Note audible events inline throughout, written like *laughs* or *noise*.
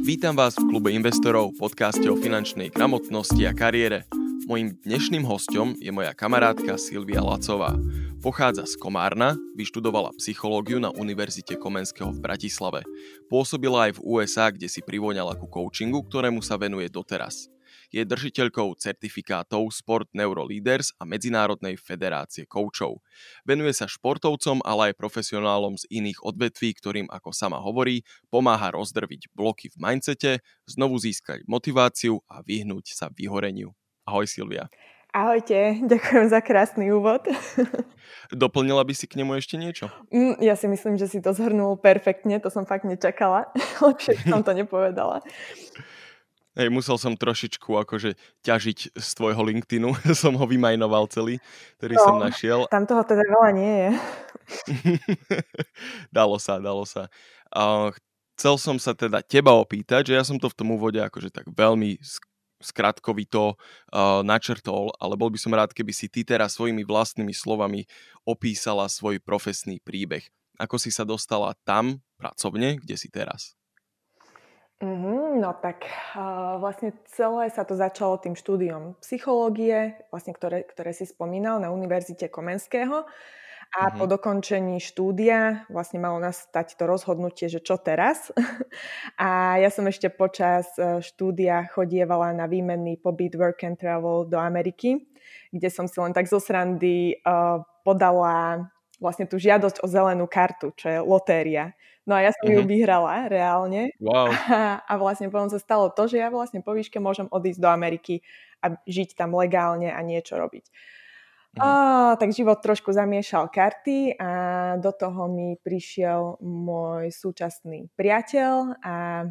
Vítam vás v klube investorov, podcaste o finančnej gramotnosti a kariére. Mojím dnešným hostom je moja kamarátka Silvia Lacová. Pochádza z Komárna, vyštudovala psychológiu na Univerzite Komenského v Bratislave. Pôsobila aj v USA, kde si privoňala ku coachingu, ktorému sa venuje doteraz. Je držiteľkou certifikátov Sport Neuro Leaders a Medzinárodnej federácie koučov. Venuje sa športovcom, ale aj profesionálom z iných odvetví, ktorým, ako sama hovorí, pomáha rozdrviť bloky v mindsete, znovu získať motiváciu a vyhnúť sa vyhoreniu. Ahoj Silvia. Ahojte, *laughs* ďakujem za krásny úvod. *laughs* Doplnila by si k nemu ešte niečo? Mm, ja si myslím, že si to zhrnul perfektne, to som fakt nečakala. *laughs* Lepšie som to nepovedala. Hej, musel som trošičku akože ťažiť z tvojho LinkedInu, *laughs* som ho vymajnoval celý, ktorý no, som našiel. Tam toho teda veľa nie je. *laughs* dalo sa, dalo sa. Uh, chcel som sa teda teba opýtať, že ja som to v tom úvode akože tak veľmi skratkovito uh, načrtol, ale bol by som rád, keby si ty teraz svojimi vlastnými slovami opísala svoj profesný príbeh. Ako si sa dostala tam pracovne, kde si teraz? Mm-hmm, no tak uh, vlastne celé sa to začalo tým štúdiom psychológie, vlastne ktoré, ktoré si spomínal na Univerzite Komenského. A mm-hmm. po dokončení štúdia vlastne malo nastať to rozhodnutie, že čo teraz. *laughs* a ja som ešte počas e, štúdia chodievala na výmenný pobyt Work and Travel do Ameriky, kde som si len tak zo srandy uh, podala vlastne tú žiadosť o zelenú kartu, čo je lotéria. No a ja som mm-hmm. ju mhm. vyhrala reálne. Wow. A, *laughs* a vlastne potom sa stalo to, že ja vlastne po výške môžem odísť do Ameriky a žiť tam legálne a niečo robiť. Mm. A, tak život trošku zamiešal karty a do toho mi prišiel môj súčasný priateľ a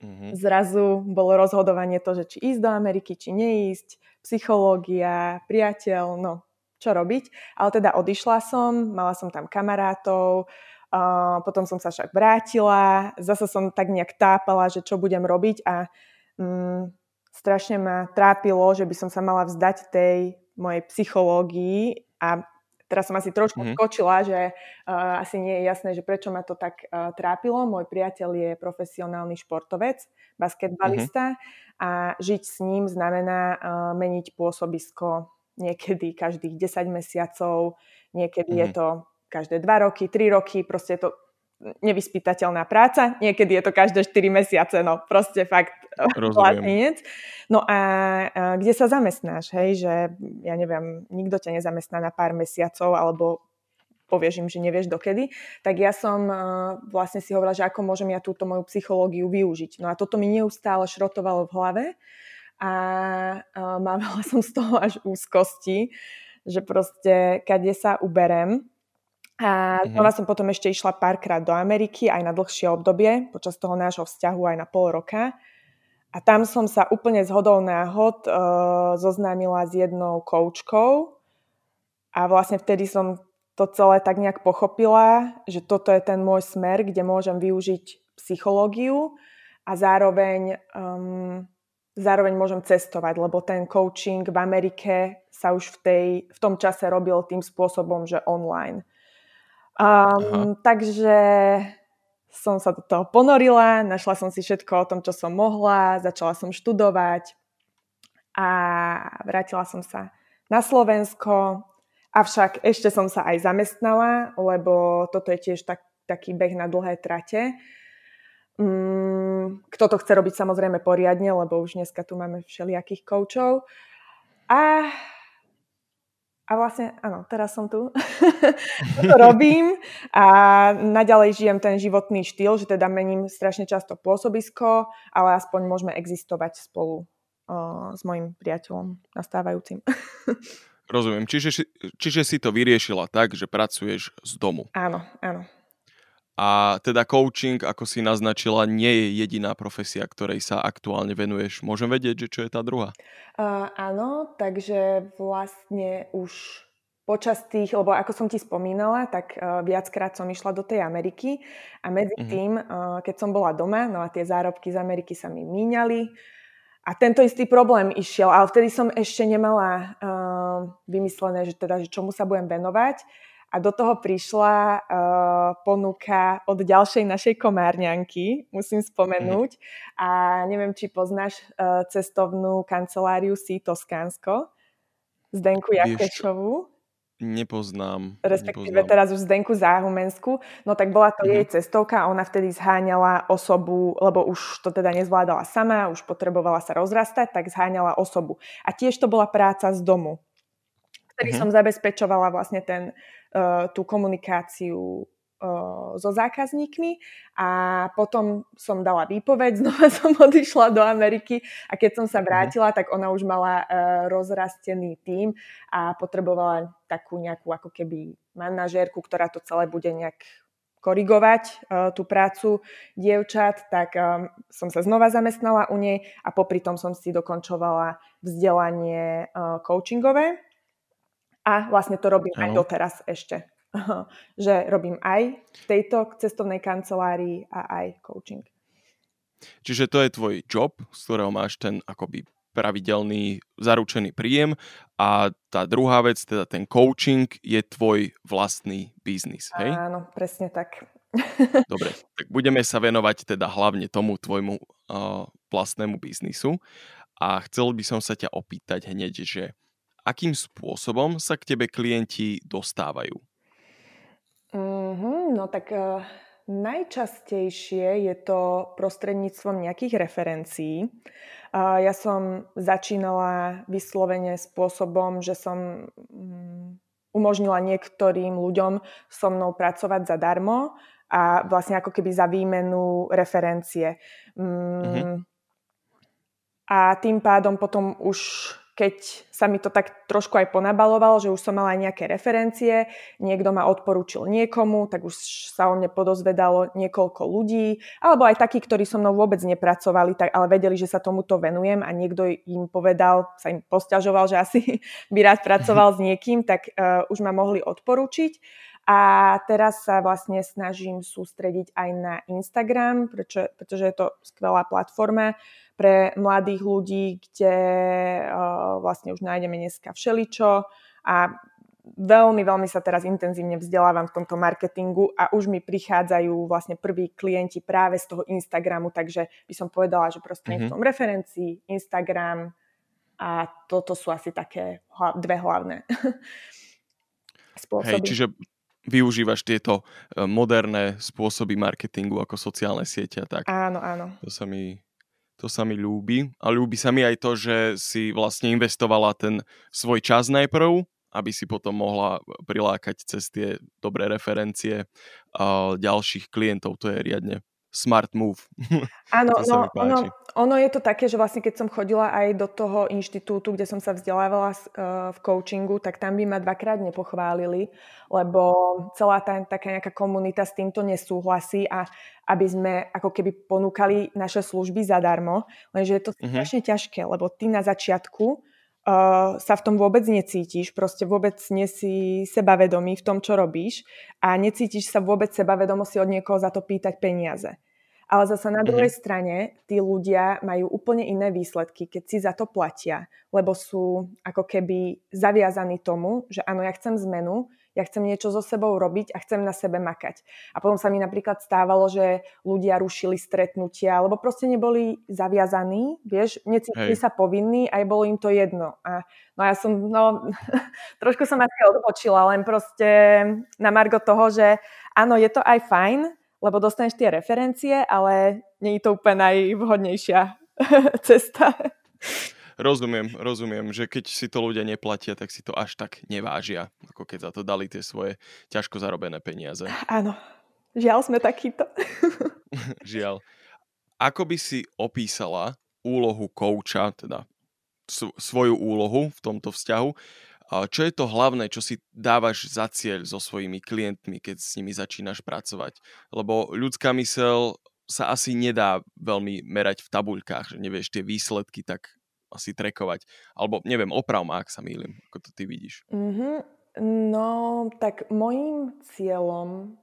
mm-hmm. zrazu bolo rozhodovanie to, že či ísť do Ameriky, či neísť, psychológia, priateľ, no čo robiť. Ale teda odišla som, mala som tam kamarátov, Uh, potom som sa však vrátila, zase som tak nejak tápala, že čo budem robiť a um, strašne ma trápilo, že by som sa mala vzdať tej mojej psychológii a teraz som asi trošku mm-hmm. skočila, že uh, asi nie je jasné, že prečo ma to tak uh, trápilo. Môj priateľ je profesionálny športovec, basketbalista mm-hmm. a žiť s ním znamená uh, meniť pôsobisko niekedy každých 10 mesiacov, niekedy mm-hmm. je to každé 2 roky, 3 roky, proste je to nevyspytateľná práca, niekedy je to každé 4 mesiace, no proste fakt *laughs* vlastnenec. No a, a kde sa zamestnáš, hej, že ja neviem, nikto ťa nezamestná na pár mesiacov alebo povieš im, že nevieš dokedy, tak ja som uh, vlastne si hovorila, že ako môžem ja túto moju psychológiu využiť. No a toto mi neustále šrotovalo v hlave a uh, mávala *laughs* som z toho až úzkosti, že proste, kade sa uberem, a znova mm-hmm. som potom ešte išla párkrát do Ameriky, aj na dlhšie obdobie, počas toho nášho vzťahu aj na pol roka. A tam som sa úplne z hodou náhod uh, zoznámila s jednou koučkou a vlastne vtedy som to celé tak nejak pochopila, že toto je ten môj smer, kde môžem využiť psychológiu a zároveň, um, zároveň môžem cestovať, lebo ten coaching v Amerike sa už v, tej, v tom čase robil tým spôsobom, že online. Um, takže som sa do toho ponorila, našla som si všetko o tom, čo som mohla, začala som študovať a vrátila som sa na Slovensko, avšak ešte som sa aj zamestnala, lebo toto je tiež tak, taký beh na dlhé trate. Um, kto to chce robiť samozrejme poriadne, lebo už dneska tu máme všelijakých koučov. A a vlastne, áno, teraz som tu. *laughs* to robím a naďalej žijem ten životný štýl, že teda mením strašne často pôsobisko, ale aspoň môžeme existovať spolu uh, s mojim priateľom nastávajúcim. *laughs* Rozumiem. Čiže, čiže si to vyriešila tak, že pracuješ z domu. Áno, áno. A teda coaching, ako si naznačila, nie je jediná profesia, ktorej sa aktuálne venuješ. Môžem vedieť, že čo je tá druhá? Uh, áno, takže vlastne už počas tých, lebo ako som ti spomínala, tak uh, viackrát som išla do tej Ameriky a medzi uh-huh. tým, uh, keď som bola doma, no a tie zárobky z Ameriky sa mi míňali a tento istý problém išiel, ale vtedy som ešte nemala uh, vymyslené, že teda, že čomu sa budem venovať a do toho prišla uh, ponuka od ďalšej našej komárňanky, musím spomenúť. Mm. A neviem, či poznáš uh, cestovnú kanceláriu Si Toskánsko, Zdenku Jakešovú nepoznám. Respektíve nepoznám. teraz už Zdenku Záhumensku. No tak bola to mm-hmm. jej cestovka a ona vtedy zháňala osobu, lebo už to teda nezvládala sama, už potrebovala sa rozrastať, tak zháňala osobu. A tiež to bola práca z domu, ktorý mm-hmm. som zabezpečovala vlastne ten, tú komunikáciu so zákazníkmi a potom som dala výpoveď, *laughs* znova som odišla do Ameriky a keď som sa mhm. vrátila, tak ona už mala uh, rozrastený tím a potrebovala takú nejakú ako keby manažérku, ktorá to celé bude nejak korigovať tú prácu dievčat, tak som sa znova zamestnala u nej a popri tom som si dokončovala vzdelanie coachingové a vlastne to robím ano. aj doteraz ešte. *laughs* že robím aj v tejto cestovnej kancelárii a aj coaching. Čiže to je tvoj job, z ktorého máš ten akoby pravidelný zaručený príjem a tá druhá vec, teda ten coaching, je tvoj vlastný biznis, hej? Áno, presne tak. *laughs* Dobre, tak budeme sa venovať teda hlavne tomu tvojmu uh, vlastnému biznisu a chcel by som sa ťa opýtať hneď, že akým spôsobom sa k tebe klienti dostávajú? Mm-hmm, no tak uh, najčastejšie je to prostredníctvom nejakých referencií. Uh, ja som začínala vyslovene spôsobom, že som um, umožnila niektorým ľuďom so mnou pracovať zadarmo a vlastne ako keby za výmenu referencie. Um, mm-hmm. A tým pádom potom už keď sa mi to tak trošku aj ponabalovalo, že už som mala aj nejaké referencie, niekto ma odporúčil niekomu, tak už sa o mne podozvedalo niekoľko ľudí, alebo aj takí, ktorí so mnou vôbec nepracovali, tak, ale vedeli, že sa tomuto venujem a niekto im povedal, sa im posťažoval, že asi *laughs* by rád pracoval s niekým, tak uh, už ma mohli odporúčiť. A teraz sa vlastne snažím sústrediť aj na Instagram, prečo, pretože je to skvelá platforma, pre mladých ľudí, kde uh, vlastne už nájdeme dneska všeličo a veľmi, veľmi sa teraz intenzívne vzdelávam v tomto marketingu a už mi prichádzajú vlastne prví klienti práve z toho Instagramu, takže by som povedala, že prostredníctvom mm-hmm. referencií, Instagram a toto sú asi také dve hlavné *laughs* spôsoby. Hej, čiže využívaš tieto e, moderné spôsoby marketingu ako sociálne siete a tak. Áno, áno. To sa mi to sa mi ľúbi. A ľúbi sa mi aj to, že si vlastne investovala ten svoj čas najprv, aby si potom mohla prilákať cez tie dobré referencie ďalších klientov. To je riadne smart move. Áno, *laughs* no, ono, ono je to také, že vlastne keď som chodila aj do toho inštitútu, kde som sa vzdelávala uh, v coachingu, tak tam by ma dvakrát nepochválili, lebo celá tá taká nejaká komunita s týmto nesúhlasí a aby sme ako keby ponúkali naše služby zadarmo, lenže je to uh-huh. strašne ťažké, lebo ty na začiatku uh, sa v tom vôbec necítiš, proste vôbec nie si sebavedomý v tom, čo robíš a necítiš sa vôbec sebavedomo si od niekoho za to pýtať peniaze. Ale zase na druhej mm-hmm. strane tí ľudia majú úplne iné výsledky, keď si za to platia, lebo sú ako keby zaviazaní tomu, že áno, ja chcem zmenu, ja chcem niečo so sebou robiť a chcem na sebe makať. A potom sa mi napríklad stávalo, že ľudia rušili stretnutia, lebo proste neboli zaviazaní, vieš, necítili sa povinní a bolo im to jedno. A no ja som, no, *laughs* trošku som asi odbočila, len proste na margo toho, že áno, je to aj fajn, lebo dostaneš tie referencie, ale nie je to úplne najvhodnejšia *laughs* cesta. Rozumiem, rozumiem, že keď si to ľudia neplatia, tak si to až tak nevážia, ako keď za to dali tie svoje ťažko zarobené peniaze. Áno, žiaľ sme takýto. *laughs* žiaľ. Ako by si opísala úlohu kouča, teda svoju úlohu v tomto vzťahu, čo je to hlavné, čo si dávaš za cieľ so svojimi klientmi, keď s nimi začínaš pracovať? Lebo ľudská mysel sa asi nedá veľmi merať v tabuľkách, že nevieš tie výsledky tak asi trekovať. Alebo neviem, oprav ma, ak sa mýlim, ako to ty vidíš. Mm-hmm. No, tak môjim cieľom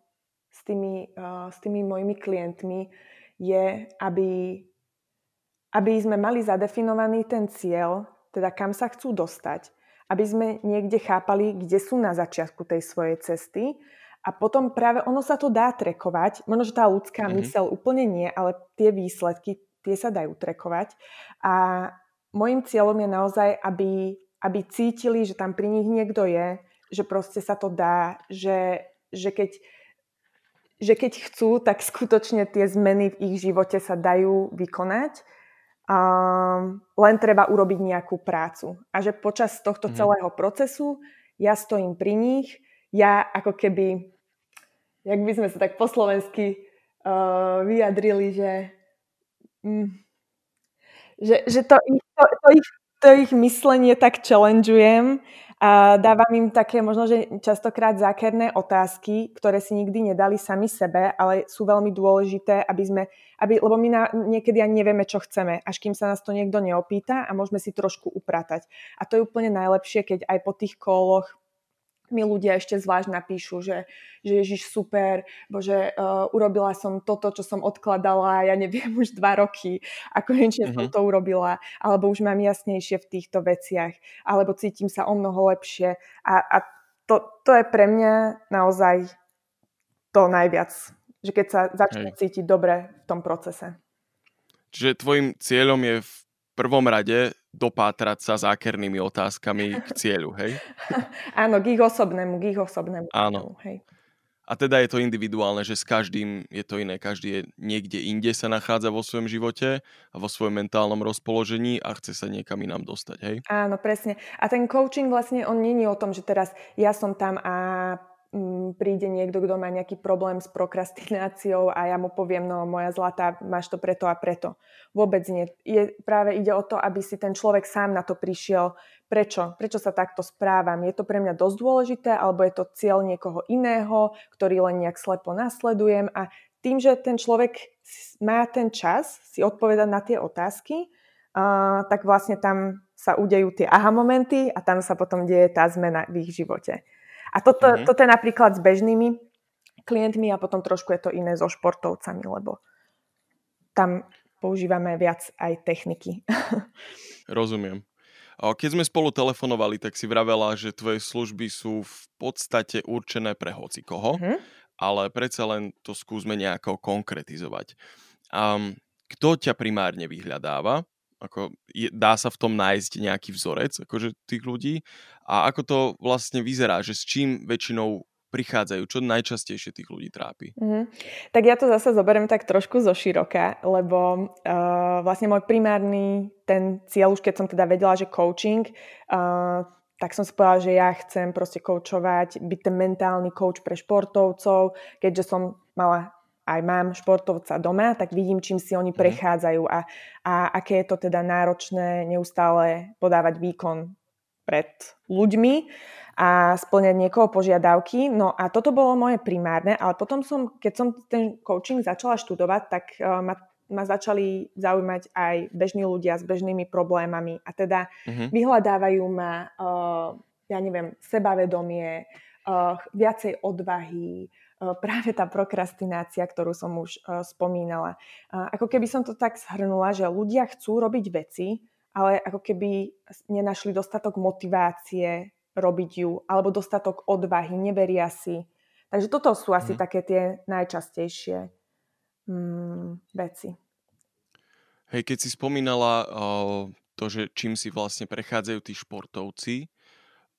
s tými, uh, s tými mojimi klientmi je, aby, aby sme mali zadefinovaný ten cieľ, teda kam sa chcú dostať aby sme niekde chápali, kde sú na začiatku tej svojej cesty a potom práve ono sa to dá trekovať. Možno, že tá ľudská mm-hmm. mysel úplne nie, ale tie výsledky, tie sa dajú trekovať. A môjim cieľom je naozaj, aby, aby cítili, že tam pri nich niekto je, že proste sa to dá, že, že keď že keď chcú, tak skutočne tie zmeny v ich živote sa dajú vykonať. Um, len treba urobiť nejakú prácu. A že počas tohto mm. celého procesu ja stojím pri nich, ja ako keby jak by sme sa tak po slovensky uh, vyjadrili, že, mm, že, že to, ich, to, to, ich, to ich myslenie tak challengeujem a dávam im také možno, že častokrát zákerné otázky, ktoré si nikdy nedali sami sebe, ale sú veľmi dôležité, aby sme, aby, lebo my na, niekedy ani nevieme, čo chceme, až kým sa nás to niekto neopýta a môžeme si trošku upratať. A to je úplne najlepšie, keď aj po tých koloch mi ľudia ešte zvlášť napíšu, že, že Ježiš super, bože, uh, urobila som toto, čo som odkladala, ja neviem, *laughs* už dva roky a konečne mm-hmm. som mhm. to urobila, alebo už mám jasnejšie v týchto veciach, alebo cítim sa o mnoho lepšie a, a to, to je pre mňa naozaj to najviac, že keď sa začne Hej. cítiť dobre v tom procese. Čiže tvojim cieľom je v prvom rade dopátrať sa zákernými otázkami k cieľu, hej? *laughs* Áno, k ich osobnému, k ich osobnému. Áno. hej. A teda je to individuálne, že s každým je to iné. Každý je niekde inde sa nachádza vo svojom živote a vo svojom mentálnom rozpoložení a chce sa niekam inám dostať, hej? Áno, presne. A ten coaching vlastne, on není o tom, že teraz ja som tam a príde niekto, kto má nejaký problém s prokrastináciou a ja mu poviem, no moja zlatá, máš to preto a preto. Vôbec nie. Je, práve ide o to, aby si ten človek sám na to prišiel. Prečo? Prečo sa takto správam? Je to pre mňa dosť dôležité, alebo je to cieľ niekoho iného, ktorý len nejak slepo nasledujem a tým, že ten človek má ten čas si odpovedať na tie otázky, uh, tak vlastne tam sa udejú tie aha momenty a tam sa potom deje tá zmena v ich živote. A toto, mm-hmm. toto je napríklad s bežnými klientmi a potom trošku je to iné so športovcami, lebo tam používame viac aj techniky. *laughs* Rozumiem. Keď sme spolu telefonovali, tak si vravela, že tvoje služby sú v podstate určené pre hoci koho, mm-hmm. ale predsa len to skúsme nejako konkretizovať. Um, kto ťa primárne vyhľadáva? Ako, je, dá sa v tom nájsť nejaký vzorec akože tých ľudí a ako to vlastne vyzerá, že s čím väčšinou prichádzajú, čo najčastejšie tých ľudí trápi? Mm-hmm. Tak ja to zase zoberiem tak trošku zo široka, lebo uh, vlastne môj primárny ten cieľ, už keď som teda vedela, že coaching, uh, tak som si povedala, že ja chcem proste coachovať, byť ten mentálny coach pre športovcov, keďže som mala aj mám športovca doma, tak vidím, čím si oni mhm. prechádzajú a, a aké je to teda náročné neustále podávať výkon pred ľuďmi a splňať niekoho požiadavky. No a toto bolo moje primárne, ale potom som, keď som ten coaching začala študovať, tak uh, ma, ma začali zaujímať aj bežní ľudia s bežnými problémami a teda uh-huh. vyhľadávajú ma, uh, ja neviem, sebavedomie, uh, viacej odvahy, práve tá prokrastinácia, ktorú som už uh, spomínala. Uh, ako keby som to tak zhrnula, že ľudia chcú robiť veci, ale ako keby nenašli dostatok motivácie robiť ju, alebo dostatok odvahy, neveria si. Takže toto sú asi mm. také tie najčastejšie mm, veci. Hej, keď si spomínala uh, to, že čím si vlastne prechádzajú tí športovci,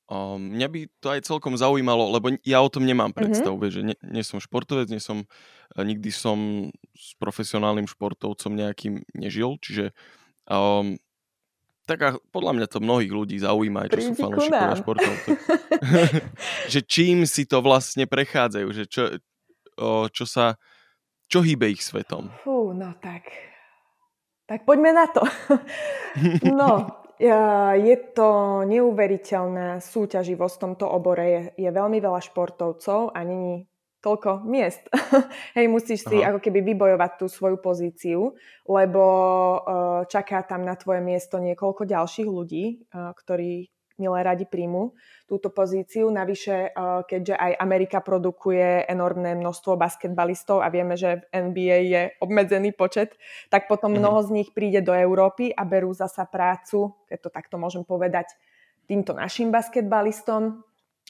Um, mňa by to aj celkom zaujímalo, lebo ja o tom nemám mhm. predstavu, mm-hmm. že nie, nie som športovec, nie som, e, nikdy som s profesionálnym športovcom nejakým nežil, čiže um, tak a podľa mňa to mnohých ľudí zaujíma, čo sú fanúšikovia športovcov. *laughs* *laughs* že čím si to vlastne prechádzajú, že čo, o, čo sa, čo hýbe ich svetom? Fú, no tak, tak poďme na to. *laughs* no, je to neuveriteľná súťaživosť v tomto obore. Je, je veľmi veľa športovcov a není toľko miest. *laughs* Hej, musíš si Aha. ako keby vybojovať tú svoju pozíciu, lebo uh, čaká tam na tvoje miesto niekoľko ďalších ľudí, uh, ktorí milé radi príjmu túto pozíciu. Navyše, eh, keďže aj Amerika produkuje enormné množstvo basketbalistov a vieme, že v NBA je obmedzený počet, tak potom mm. mnoho z nich príde do Európy a berú zasa prácu, keď to takto môžem povedať, týmto našim basketbalistom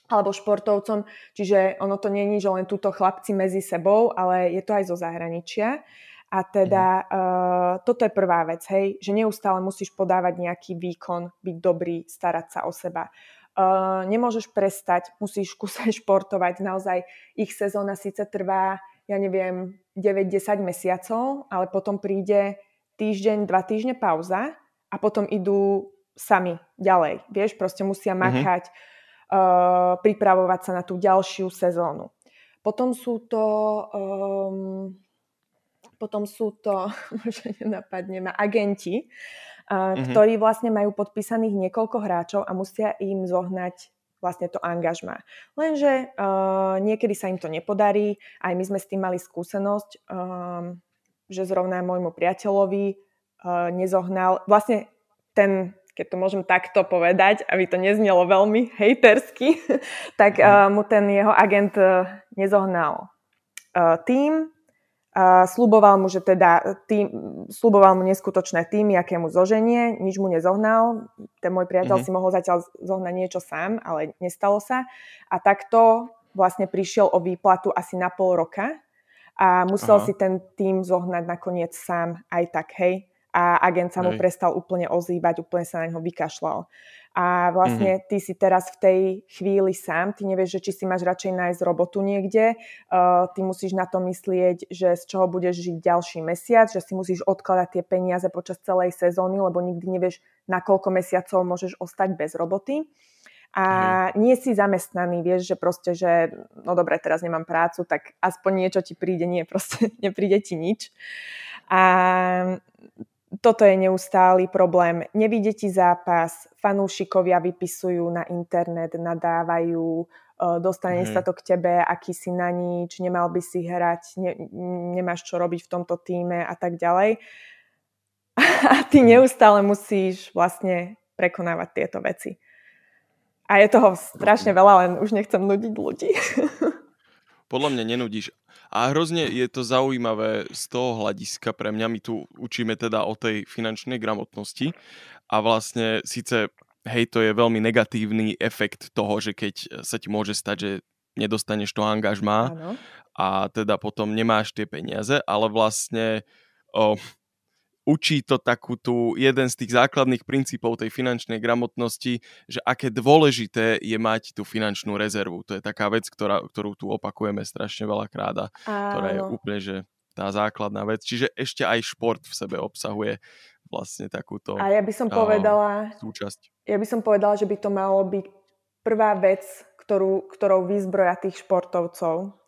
alebo športovcom. Čiže ono to není, že len túto chlapci medzi sebou, ale je to aj zo zahraničia. A teda uh, toto je prvá vec, hej, že neustále musíš podávať nejaký výkon, byť dobrý, starať sa o seba. Uh, nemôžeš prestať, musíš skúsať *laughs* športovať. Naozaj ich sezóna síce trvá, ja neviem, 9-10 mesiacov, ale potom príde týždeň, dva týždne pauza a potom idú sami ďalej. Vieš, proste musia mhm. makať, mm-hmm. uh, pripravovať sa na tú ďalšiu sezónu. Potom sú to um, potom sú to, *laughs* možno nenapadne ma, agenti, mm-hmm. ktorí vlastne majú podpísaných niekoľko hráčov a musia im zohnať vlastne to angažma. Lenže uh, niekedy sa im to nepodarí, aj my sme s tým mali skúsenosť, um, že zrovna môjmu priateľovi uh, nezohnal, vlastne ten, keď to môžem takto povedať, aby to neznelo veľmi hejtersky, *laughs* tak uh, mu ten jeho agent uh, nezohnal uh, tým, Uh, sluboval mu, že teda tým, sluboval mu neskutočné týmy, aké mu zoženie, nič mu nezohnal. Ten môj priateľ mm-hmm. si mohol zatiaľ zohnať niečo sám, ale nestalo sa. A takto vlastne prišiel o výplatu asi na pol roka a musel Aha. si ten tým zohnať nakoniec sám aj tak, hej. A agent sa mu hej. prestal úplne ozývať, úplne sa na neho vykašľal a vlastne mm-hmm. ty si teraz v tej chvíli sám, ty nevieš, že či si máš radšej nájsť robotu niekde, uh, ty musíš na to myslieť, že z čoho budeš žiť ďalší mesiac, že si musíš odkladať tie peniaze počas celej sezóny, lebo nikdy nevieš, na koľko mesiacov môžeš ostať bez roboty. A mm. nie si zamestnaný, vieš, že proste, že no dobre, teraz nemám prácu, tak aspoň niečo ti príde, nie, proste *laughs* nepríde ti nič. A toto je neustály problém. Nevidie ti zápas, fanúšikovia vypisujú na internet, nadávajú, e, dostane mm. sa to k tebe, aký si na nič, nemal by si hrať, ne, nemáš čo robiť v tomto týme a tak ďalej. *laughs* A ty mhm. neustále musíš vlastne prekonávať tieto veci. A je toho strašne veľa, len už nechcem nudiť ľudí. *laughs* Podľa mňa nenudíš. A hrozne je to zaujímavé z toho hľadiska pre mňa. My tu učíme teda o tej finančnej gramotnosti a vlastne síce hej, to je veľmi negatívny efekt toho, že keď sa ti môže stať, že nedostaneš to angažmá a teda potom nemáš tie peniaze, ale vlastne o, učí to takú tú, jeden z tých základných princípov tej finančnej gramotnosti, že aké dôležité je mať tú finančnú rezervu. To je taká vec, ktorá, ktorú tu opakujeme strašne veľa kráda, ktorá je úplne, že tá základná vec. Čiže ešte aj šport v sebe obsahuje vlastne takúto A ja by som povedala, súčasť. Ja by som povedala, že by to malo byť prvá vec, ktorú, ktorou vyzbroja tých športovcov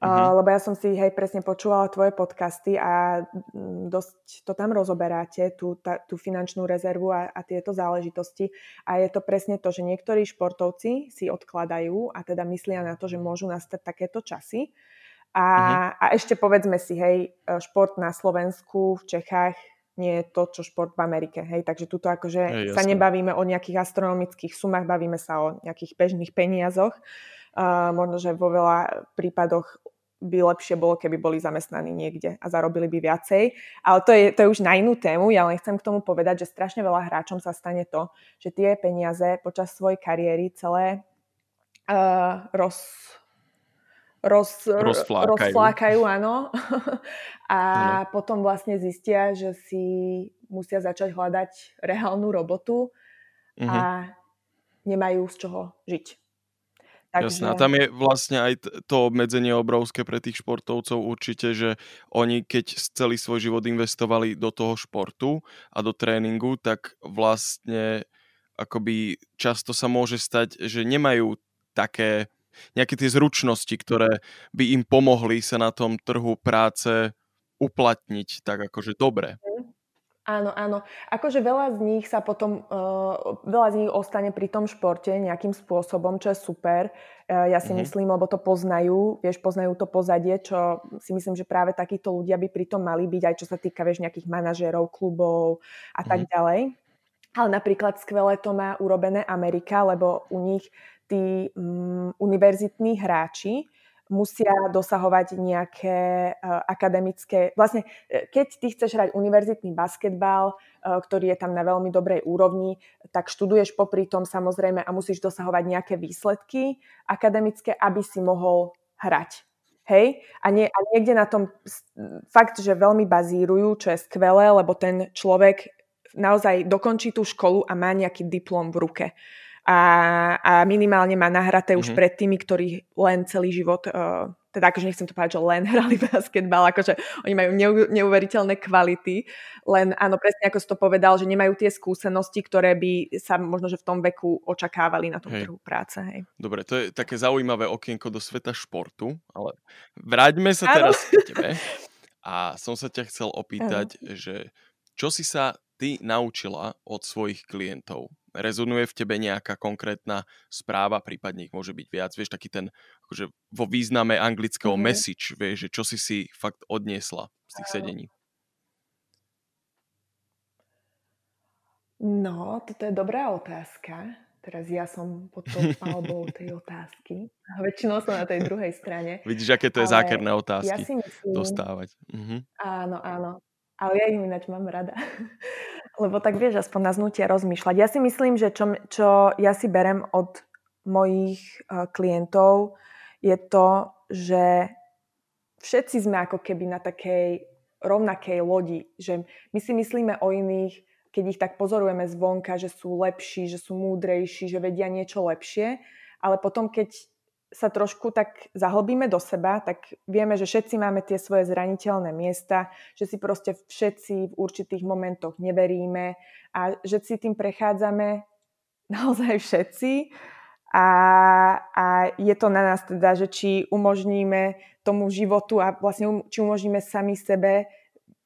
Uh-huh. lebo ja som si, hej, presne počúvala tvoje podcasty a mm, dosť to tam rozoberáte, tú, tá, tú finančnú rezervu a, a tieto záležitosti. A je to presne to, že niektorí športovci si odkladajú a teda myslia na to, že môžu nastať takéto časy. A, uh-huh. a ešte povedzme si, hej, e, šport na Slovensku, v Čechách nie je to, čo šport v Amerike. Hej, takže tuto akože hej, sa nebavíme o nejakých astronomických sumách, bavíme sa o nejakých bežných peniazoch. Uh, možno, že vo veľa prípadoch by lepšie bolo, keby boli zamestnaní niekde a zarobili by viacej. Ale to je, to je už na inú tému. Ja len chcem k tomu povedať, že strašne veľa hráčom sa stane to, že tie peniaze počas svojej kariéry celé uh, roz, roz, rozflákajú. rozflákajú, áno. *laughs* a ano. potom vlastne zistia, že si musia začať hľadať reálnu robotu a mhm. nemajú z čoho žiť. Takže... Jasné, a tam je vlastne aj to obmedzenie obrovské pre tých športovcov určite, že oni keď celý svoj život investovali do toho športu a do tréningu, tak vlastne akoby často sa môže stať, že nemajú také nejaké tie zručnosti, ktoré by im pomohli sa na tom trhu práce uplatniť tak akože dobre. Áno, áno. Akože veľa z nich sa potom, uh, veľa z nich ostane pri tom športe nejakým spôsobom, čo je super. Uh, ja si mm-hmm. myslím, lebo to poznajú, vieš, poznajú to pozadie, čo si myslím, že práve takíto ľudia by pri tom mali byť, aj čo sa týka, vieš, nejakých manažérov, klubov a tak mm-hmm. ďalej. Ale napríklad skvelé to má urobené Amerika, lebo u nich tí um, univerzitní hráči musia dosahovať nejaké uh, akademické... Vlastne, e, keď ty chceš hrať univerzitný basketbal, uh, ktorý je tam na veľmi dobrej úrovni, tak študuješ popri tom samozrejme a musíš dosahovať nejaké výsledky akademické, aby si mohol hrať. Hej? A, nie, a niekde na tom fakt, že veľmi bazírujú, čo je skvelé, lebo ten človek naozaj dokončí tú školu a má nejaký diplom v ruke a, a minimálne má nahraté mm-hmm. už mhm. pred tými, ktorí len celý život, uh, teda akože nechcem to povedať, že len *laughs* hrali basketbal, akože oni majú neu, neuveriteľné kvality, len áno, presne ako si to povedal, že nemajú tie skúsenosti, ktoré by sa možno, že v tom veku očakávali na tom hej. trhu práce. Hej. Dobre, to je také zaujímavé okienko do sveta športu, ale vráťme sa áno. teraz k tebe. *laughs* A som sa ťa chcel opýtať, áno. že čo si sa ty naučila od svojich klientov? Rezonuje v tebe nejaká konkrétna správa, prípadne ich môže byť viac, vieš, taký ten, akože vo význame anglického mm-hmm. message, vieš, že čo si si fakt odniesla z tých sedení? No, toto je dobrá otázka. Teraz ja som pod tou palbou tej otázky. *laughs* Väčšinou som na tej druhej strane. Vidíš, aké to je zákerné otázky ja si myslím, dostávať. Mhm. Áno, áno. Ale ja ich ináč mám rada. *laughs* Lebo tak vieš, aspoň na znutie rozmýšľať. Ja si myslím, že čo, čo ja si berem od mojich uh, klientov, je to, že všetci sme ako keby na takej rovnakej lodi. Že my si myslíme o iných, keď ich tak pozorujeme zvonka, že sú lepší, že sú múdrejší, že vedia niečo lepšie, ale potom, keď sa trošku tak zahlbíme do seba, tak vieme, že všetci máme tie svoje zraniteľné miesta, že si proste všetci v určitých momentoch neveríme a že si tým prechádzame *laughs* naozaj všetci. A, a je to na nás teda, že či umožníme tomu životu a vlastne um, či umožníme sami sebe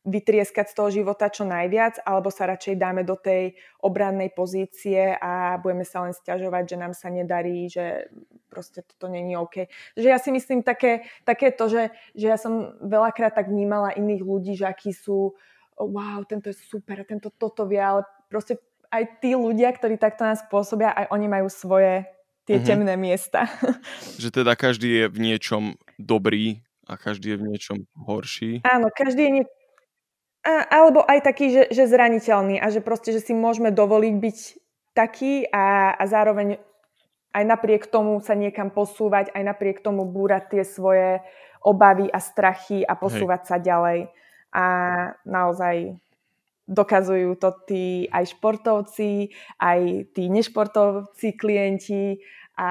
vytrieskať z toho života čo najviac, alebo sa radšej dáme do tej obrannej pozície a budeme sa len stiažovať, že nám sa nedarí, že proste toto není OK. Že ja si myslím také, také to, že, že ja som veľakrát tak vnímala iných ľudí, že akí sú oh, wow, tento je super, tento toto vie, ale proste aj tí ľudia, ktorí takto nás pôsobia, aj oni majú svoje tie mm-hmm. temné miesta. *laughs* Že teda každý je v niečom dobrý a každý je v niečom horší. Áno, každý je nie, a, alebo aj taký, že, že zraniteľný a že proste, že si môžeme dovoliť byť taký a, a zároveň aj napriek tomu sa niekam posúvať, aj napriek tomu búrať tie svoje obavy a strachy a posúvať Hej. sa ďalej. A naozaj dokazujú to tí aj športovci, aj tí nešportovci klienti a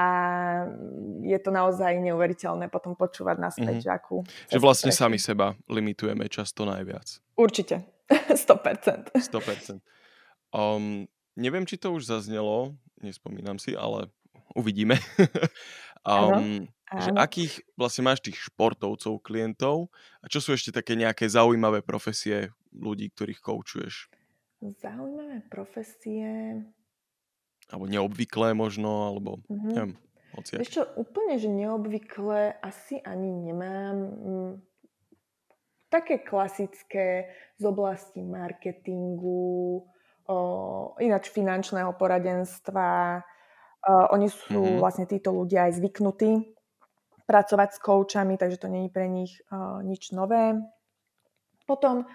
je to naozaj neuveriteľné potom počúvať naspäť, mm-hmm. že akú... Že vlastne prešli. sami seba limitujeme často najviac. Určite. *laughs* 100%. 100%. Um, neviem, či to už zaznelo, nespomínam si, ale uvidíme. *laughs* um, Že akých vlastne máš tých športovcov, klientov a čo sú ešte také nejaké zaujímavé profesie ľudí, ktorých koučuješ? Zaujímavé profesie alebo neobvyklé možno, alebo mm-hmm. neviem, hociak. Vieš čo, úplne, že neobvyklé asi ani nemám. Mm, také klasické z oblasti marketingu, o, ináč finančného poradenstva. O, oni sú mm-hmm. vlastne títo ľudia aj zvyknutí pracovať s koučami, takže to není pre nich o, nič nové. Potom o,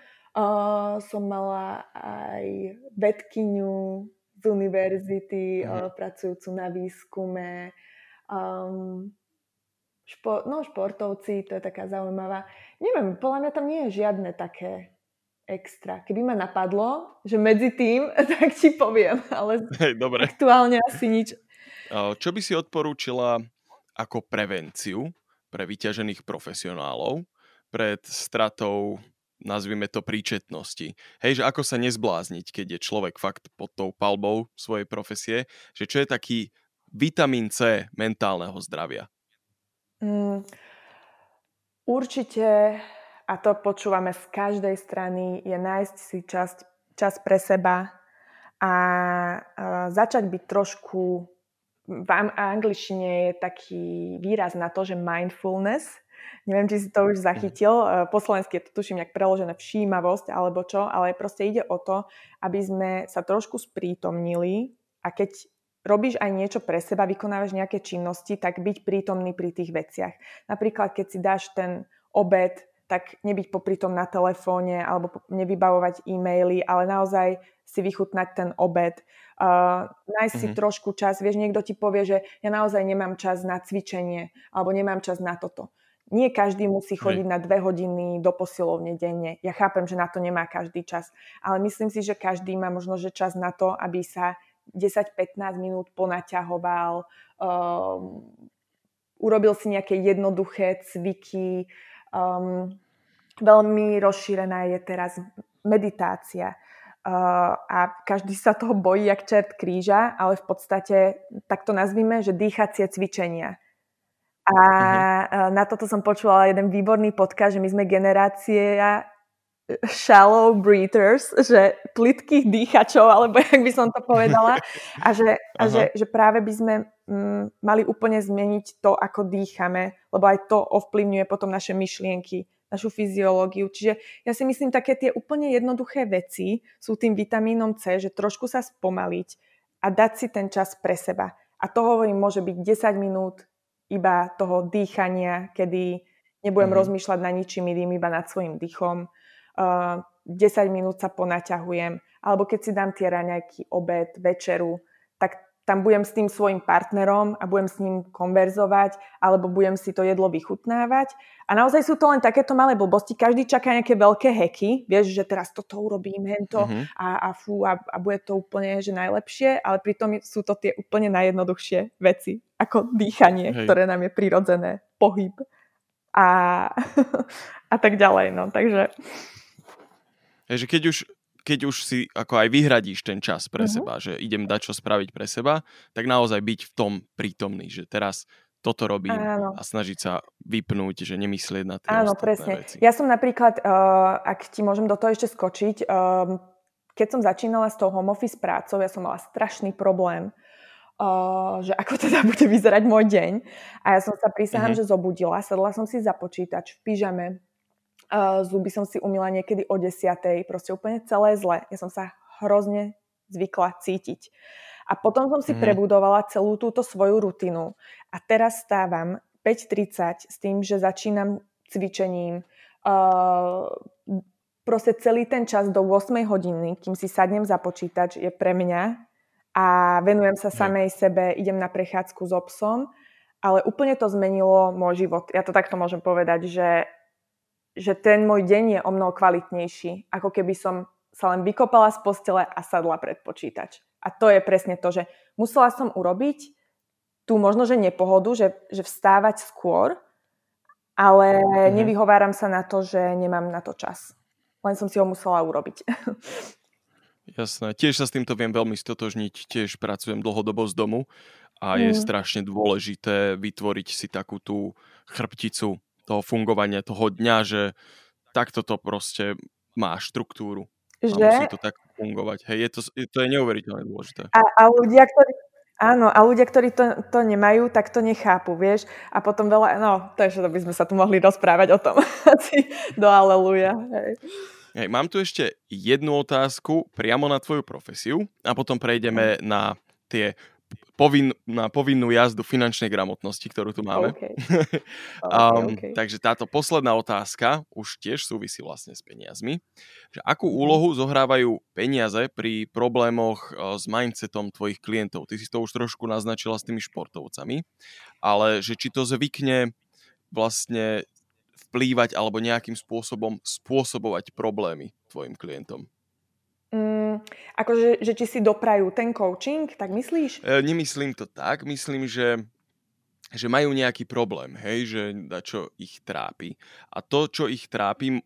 som mala aj vedkyňu, z univerzity, mm. pracujúcu na výskume. Um, špo, no, športovci, to je taká zaujímavá. Neviem, podľa mňa tam nie je žiadne také extra. Keby ma napadlo, že medzi tým, *laughs* tak ti poviem, ale *laughs* Hej, dobre. aktuálne asi nič. Čo by si odporúčila ako prevenciu pre vyťažených profesionálov pred stratou nazvime to príčetnosti. Hej, že ako sa nezblázniť, keď je človek fakt pod tou palbou svojej profesie, že čo je taký vitamín C mentálneho zdravia? Mm, určite, a to počúvame z každej strany, je nájsť si čas, čas pre seba a, a začať byť trošku v angličtine je taký výraz na to, že mindfulness, Neviem, či si to už zachytil. Mhm. Eh, po slovensky je to tuším nejak preložené všímavosť alebo čo, ale proste ide o to, aby sme sa trošku sprítomnili a keď robíš aj niečo pre seba, vykonávaš nejaké činnosti, tak byť prítomný pri tých veciach. Napríklad, keď si dáš ten obed, tak nebyť popri tom na telefóne alebo nevybavovať e-maily, ale naozaj si vychutnať ten obed, uh, nájsť mm-hmm. si mhm. trošku čas. Vieš, niekto ti povie, že ja naozaj nemám čas na cvičenie alebo nemám čas na toto. Nie každý musí chodiť Hej. na dve hodiny do posilovne denne. Ja chápem, že na to nemá každý čas, ale myslím si, že každý má možno že čas na to, aby sa 10-15 minút ponaťahoval, um, urobil si nejaké jednoduché cviky. Um, veľmi rozšírená je teraz meditácia. Uh, a každý sa toho bojí, jak čert kríža, ale v podstate, tak to nazvime, že dýchacie cvičenia. A uh-huh. na toto som počula jeden výborný podcast, že my sme generácia shallow breathers, že plitkých dýchačov, alebo *laughs* jak by som to povedala. A že, a že, že práve by sme mm, mali úplne zmeniť to, ako dýchame, lebo aj to ovplyvňuje potom naše myšlienky našu fyziológiu. Čiže ja si myslím, také tie úplne jednoduché veci sú tým vitamínom C, že trošku sa spomaliť a dať si ten čas pre seba. A to hovorím, môže byť 10 minút iba toho dýchania, kedy nebudem mm-hmm. rozmýšľať na ničím iným, iba nad svojim dýchom. Uh, 10 minút sa ponaťahujem, alebo keď si dám tie raňajky, obed, večeru, tak tam budem s tým svojim partnerom a budem s ním konverzovať, alebo budem si to jedlo vychutnávať. A naozaj sú to len takéto malé blbosti. Každý čaká nejaké veľké heky, vieš, že teraz toto urobím, hento mm-hmm. a, a fú, a, a bude to úplne že najlepšie, ale pritom sú to tie úplne najjednoduchšie veci, ako dýchanie, Hej. ktoré nám je prirodzené, pohyb a, *laughs* a tak ďalej. No. Takže... Takže keď už keď už si ako aj vyhradíš ten čas pre uh-huh. seba, že idem dať čo spraviť pre seba, tak naozaj byť v tom prítomný, že teraz toto robím Áno. a snažiť sa vypnúť, že nemyslieť na tie Áno, presne. Veci. Ja som napríklad, uh, ak ti môžem do toho ešte skočiť, um, keď som začínala s tou home office prácou, ja som mala strašný problém, uh, že ako *laughs* teda bude vyzerať môj deň. A ja som sa prísahám, uh-huh. že zobudila, sadla som si za počítač v pyžame, Uh, zuby som si umila niekedy o desiatej, proste úplne celé zle. Ja som sa hrozne zvykla cítiť. A potom som si mm. prebudovala celú túto svoju rutinu. A teraz stávam 5.30 s tým, že začínam cvičením. Uh, proste celý ten čas do 8 hodiny, kým si sadnem za počítač, je pre mňa a venujem sa samej sebe, idem na prechádzku s obsom, ale úplne to zmenilo môj život. Ja to takto môžem povedať, že že ten môj deň je o mnoho kvalitnejší, ako keby som sa len vykopala z postele a sadla pred počítač. A to je presne to, že musela som urobiť tú možno, že nepohodu, že, že vstávať skôr, ale mm-hmm. nevyhováram sa na to, že nemám na to čas. Len som si ho musela urobiť. *laughs* Jasné. Tiež sa s týmto viem veľmi stotožniť. Tiež pracujem dlhodobo z domu a mm. je strašne dôležité vytvoriť si takú tú chrbticu toho fungovania toho dňa, že takto to proste má štruktúru. Že? A musí to tak fungovať. Hej, je to, to je neuveriteľne dôležité. A, a ľudia, ktorí, áno, a ľudia, ktorí to, to nemajú, tak to nechápu, vieš. A potom veľa, no, to je, že by sme sa tu mohli rozprávať o tom. *laughs* Do aleluja. Hej. Hej, mám tu ešte jednu otázku priamo na tvoju profesiu a potom prejdeme na tie povin, na povinnú jazdu finančnej gramotnosti, ktorú tu máme. Okay. *laughs* Okay, okay. takže táto posledná otázka už tiež súvisí vlastne s peniazmi. Že akú mhm. úlohu zohrávajú peniaze pri problémoch e, s mindsetom tvojich klientov? Ty si to už trošku naznačila s tými športovcami, ale že či to zvykne vlastne vplývať alebo nejakým spôsobom spôsobovať problémy tvojim klientom? Mm, akože, že či si doprajú ten coaching, tak myslíš? E, nemyslím to tak, myslím, že že majú nejaký problém, hej, že čo ich trápi. A to, čo ich trápi,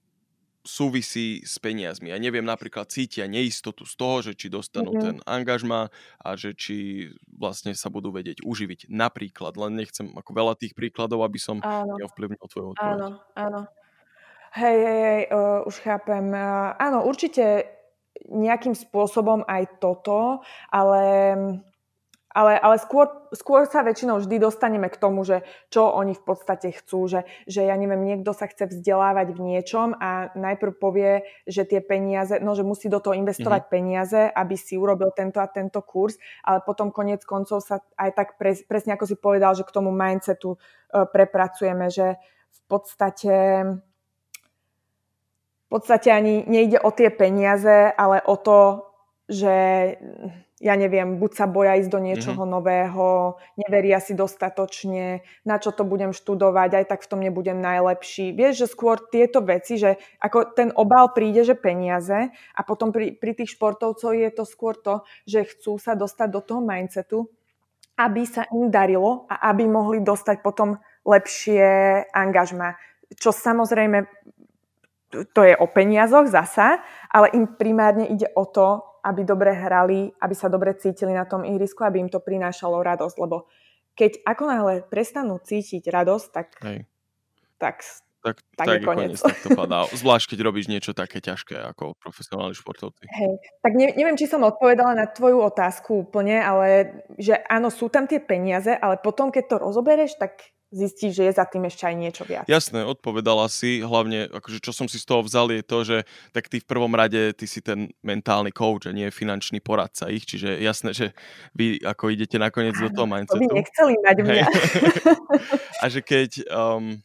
súvisí s peniazmi. Ja neviem, napríklad cítia neistotu z toho, že či dostanú mm-hmm. ten angažma a že či vlastne sa budú vedieť uživiť. Napríklad, len nechcem ako veľa tých príkladov, aby som áno. neovplyvnil tvoju odpoveď. Áno, áno. Hej, hej, hej, uh, už chápem. Uh, áno, určite nejakým spôsobom aj toto, ale ale, ale skôr, skôr sa väčšinou vždy dostaneme k tomu, že čo oni v podstate chcú, že, že ja neviem, niekto sa chce vzdelávať v niečom a najprv povie, že tie peniaze, no že musí do toho investovať mm-hmm. peniaze, aby si urobil tento a tento kurz, ale potom konec koncov sa aj tak pre, presne ako si povedal, že k tomu mindsetu uh, prepracujeme, že v podstate podstate ani nejde o tie peniaze, ale o to, že ja neviem, buď sa boja ísť do niečoho mm-hmm. nového, neveria si dostatočne, na čo to budem študovať, aj tak v tom nebudem najlepší. Vieš, že skôr tieto veci, že ako ten obal príde, že peniaze a potom pri, pri tých športovcoch je to skôr to, že chcú sa dostať do toho mindsetu, aby sa im darilo a aby mohli dostať potom lepšie angažma. Čo samozrejme to je o peniazoch zasa, ale im primárne ide o to, aby dobre hrali, aby sa dobre cítili na tom ihrisku, aby im to prinášalo radosť, lebo keď ako náhle prestanú cítiť radosť, tak, Hej. tak, tak, tak, tak je koniec. Tak to padá. *laughs* Zvlášť, keď robíš niečo také ťažké ako profesionálni športovci. Hej, tak ne, neviem, či som odpovedala na tvoju otázku úplne, ale že áno, sú tam tie peniaze, ale potom, keď to rozobereš, tak zistíš, že je za tým ešte aj niečo viac. Jasné, odpovedala si, hlavne, akože čo som si z toho vzal je to, že tak ty v prvom rade, ty si ten mentálny coach a nie finančný poradca ich, čiže jasné, že vy ako idete nakoniec do toho mindsetu. To by nechceli mať mňa. *laughs* a že keď, um,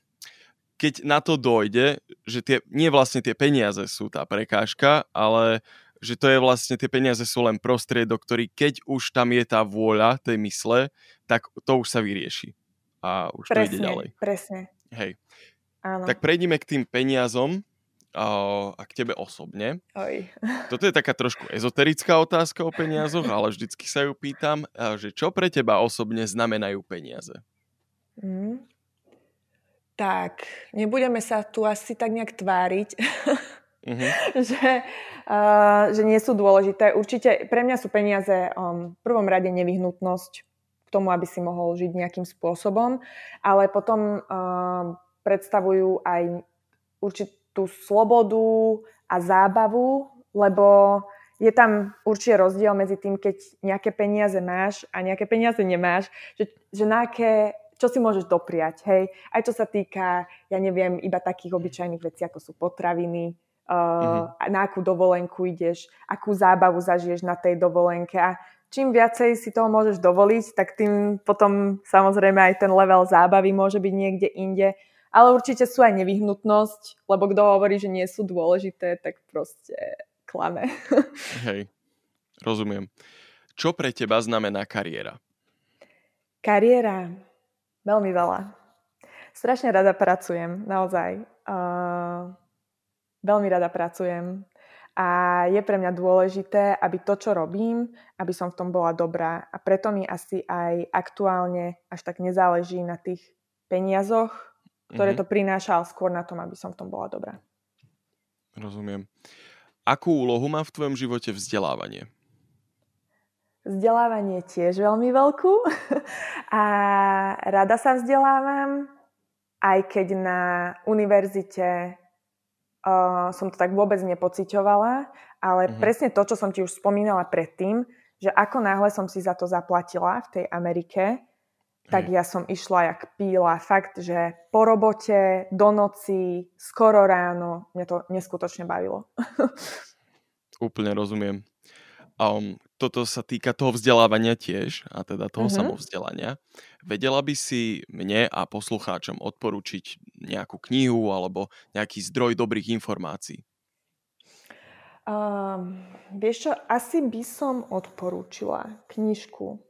keď na to dojde, že tie, nie vlastne tie peniaze sú tá prekážka, ale že to je vlastne, tie peniaze sú len prostriedok, ktorý keď už tam je tá vôľa tej mysle, tak to už sa vyrieši a už presne, to ide ďalej. Presne, Hej. Áno. Tak prejdime k tým peniazom a k tebe osobne. Oj. Toto je taká trošku ezoterická otázka o peniazoch, ale vždycky sa ju pýtam, že čo pre teba osobne znamenajú peniaze? Mm. Tak, nebudeme sa tu asi tak nejak tváriť, mm-hmm. *laughs* že, uh, že nie sú dôležité. Určite pre mňa sú peniaze um, v prvom rade nevyhnutnosť k tomu, aby si mohol žiť nejakým spôsobom, ale potom uh, predstavujú aj určitú slobodu a zábavu, lebo je tam určite rozdiel medzi tým, keď nejaké peniaze máš a nejaké peniaze nemáš, že, že na aké, čo si môžeš dopriať, hej. Aj čo sa týka, ja neviem, iba takých obyčajných vecí, ako sú potraviny, uh, mm-hmm. na akú dovolenku ideš, akú zábavu zažiješ na tej dovolenke a čím viacej si toho môžeš dovoliť, tak tým potom samozrejme aj ten level zábavy môže byť niekde inde. Ale určite sú aj nevyhnutnosť, lebo kto hovorí, že nie sú dôležité, tak proste klame. *laughs* Hej, rozumiem. Čo pre teba znamená kariéra? Kariéra? Veľmi veľa. Strašne rada pracujem, naozaj. Uh, veľmi rada pracujem a je pre mňa dôležité, aby to, čo robím, aby som v tom bola dobrá. A preto mi asi aj aktuálne až tak nezáleží na tých peniazoch, ktoré mm-hmm. to prináša, ale skôr na tom, aby som v tom bola dobrá. Rozumiem. Akú úlohu má v tvojom živote vzdelávanie? Vzdelávanie tiež veľmi veľkú *laughs* a rada sa vzdelávam, aj keď na univerzite uh, som to tak vôbec nepociťovala, ale mm-hmm. presne to, čo som ti už spomínala predtým, že ako náhle som si za to zaplatila v tej Amerike, tak ja som išla jak píla. Fakt, že po robote, do noci, skoro ráno, mňa to neskutočne bavilo. *laughs* Úplne rozumiem. Um, toto sa týka toho vzdelávania tiež, a teda toho uh-huh. samovzdelania. Vedela by si mne a poslucháčom odporučiť nejakú knihu alebo nejaký zdroj dobrých informácií? Um, vieš čo, asi by som odporúčila knižku,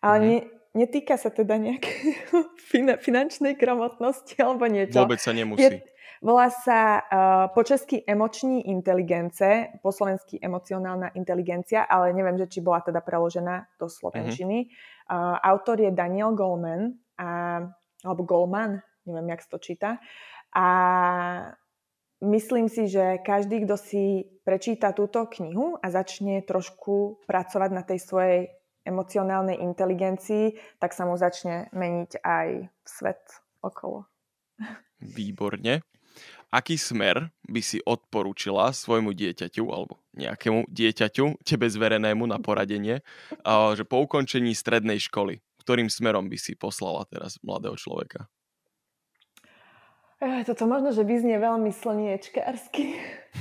ale uh-huh. ne, netýka sa teda nejakej *laughs* finančnej gramotnosti alebo niečo. Vôbec sa nemusí. Je, Volá sa uh, po česky emoční inteligence, po slovensky emocionálna inteligencia, ale neviem, že či bola teda preložená do slovenčiny. Uh-huh. Uh, autor je Daniel Goleman, a, alebo Goleman, neviem, jak to číta. A myslím si, že každý, kto si prečíta túto knihu a začne trošku pracovať na tej svojej emocionálnej inteligencii, tak sa mu začne meniť aj svet okolo. Výborne. Aký smer by si odporúčila svojmu dieťaťu alebo nejakému dieťaťu, tebe zverenému na poradenie, že po ukončení strednej školy, ktorým smerom by si poslala teraz mladého človeka? Toto možno, že vyznie veľmi slniečkársky.